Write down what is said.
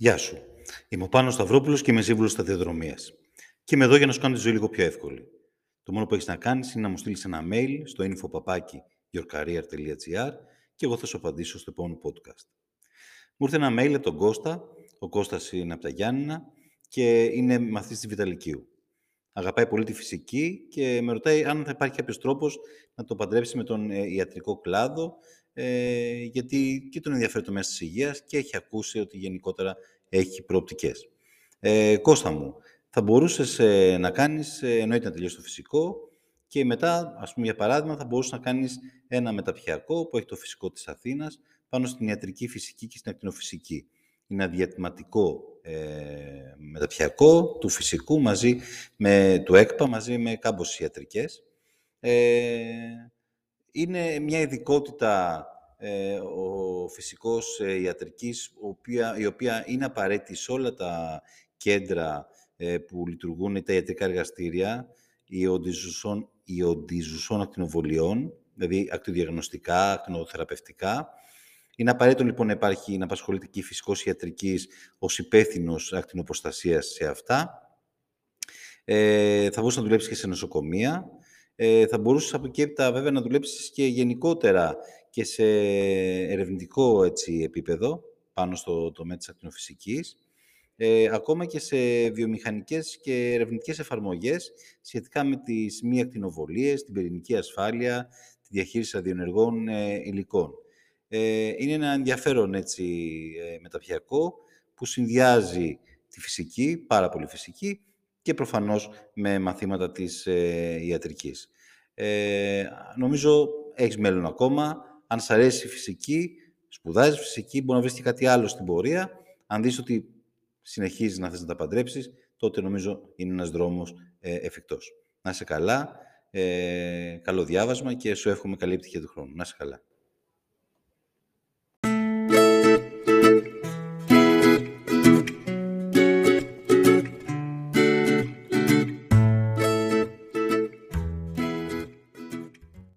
Γεια σου. Είμαι ο Πάνος Σταυρόπουλος και είμαι σύμβουλος σταδιοδρομίας. Και είμαι εδώ για να σου κάνω τη ζωή λίγο πιο εύκολη. Το μόνο που έχεις να κάνεις είναι να μου στείλεις ένα mail στο info.yourcareer.gr και εγώ θα σου απαντήσω στο επόμενο podcast. Μου ήρθε ένα mail από τον Κώστα. Ο Κώστας είναι από τα Γιάννηνα και είναι μαθητής της Βιταλικίου. Αγαπάει πολύ τη φυσική και με ρωτάει αν θα υπάρχει κάποιος τρόπος να το παντρέψει με τον ε, ιατρικό κλάδο ε, γιατί και τον ενδιαφέρει το μέσα της υγείας και έχει ακούσει ότι γενικότερα έχει προοπτικές. Ε, Κώστα μου, θα μπορούσες ε, να κάνεις, ε, εννοείται να τελειώσει το φυσικό και μετά, ας πούμε για παράδειγμα, θα μπορούσες να κάνεις ένα μεταπτυχιακό που έχει το φυσικό της Αθήνας πάνω στην ιατρική φυσική και στην ακτινοφυσική. Είναι αδιατηματικό ε, μεταπτυχιακό του φυσικού μαζί με του ΕΚΠΑ, μαζί με κάμποσες ιατρικές. Ε, είναι μια ειδικότητα ε, ο φυσικός ε, ιατρικής, η οποία είναι απαραίτητη σε όλα τα κέντρα ε, που λειτουργούν τα ιατρικά εργαστήρια, οι οντιζουσών ακτινοβολιών, δηλαδή ακτιοδιαγνωστικά, ακτινοθεραπευτικά. Είναι απαραίτητο λοιπόν να υπάρχει, να απασχολείται και η φυσικός ιατρικής ως υπεύθυνος ακτινοποστασίας σε αυτά. Ε, θα μπορούσε να δουλέψει και σε νοσοκομεία. Ε, θα μπορούσες από εκεί έπειτα βέβαια να δουλέψεις και γενικότερα και σε ερευνητικό έτσι, επίπεδο πάνω στο τομέα της ακτινοφυσικής, ε, ακόμα και σε βιομηχανικές και ερευνητικές εφαρμογές σχετικά με τις μη ακτινοβολίες, την πυρηνική ασφάλεια, τη διαχείριση αδειονεργών ε, υλικών. Ε, είναι ένα ενδιαφέρον έτσι, ε, μεταπιακό που συνδυάζει τη φυσική, πάρα πολύ φυσική, και προφανώς με μαθήματα της ε, ιατρικής. Ε, νομίζω έχεις μέλλον ακόμα. Αν σ' αρέσει η φυσική, σπουδάζεις φυσική, μπορεί να βρεις και κάτι άλλο στην πορεία. Αν δεις ότι συνεχίζεις να θες να τα παντρέψεις, τότε νομίζω είναι ένας δρόμος ε, εφικτός. Να είσαι καλά, ε, καλό διάβασμα και σου εύχομαι καλή επιτυχία του χρόνου. Να είσαι καλά.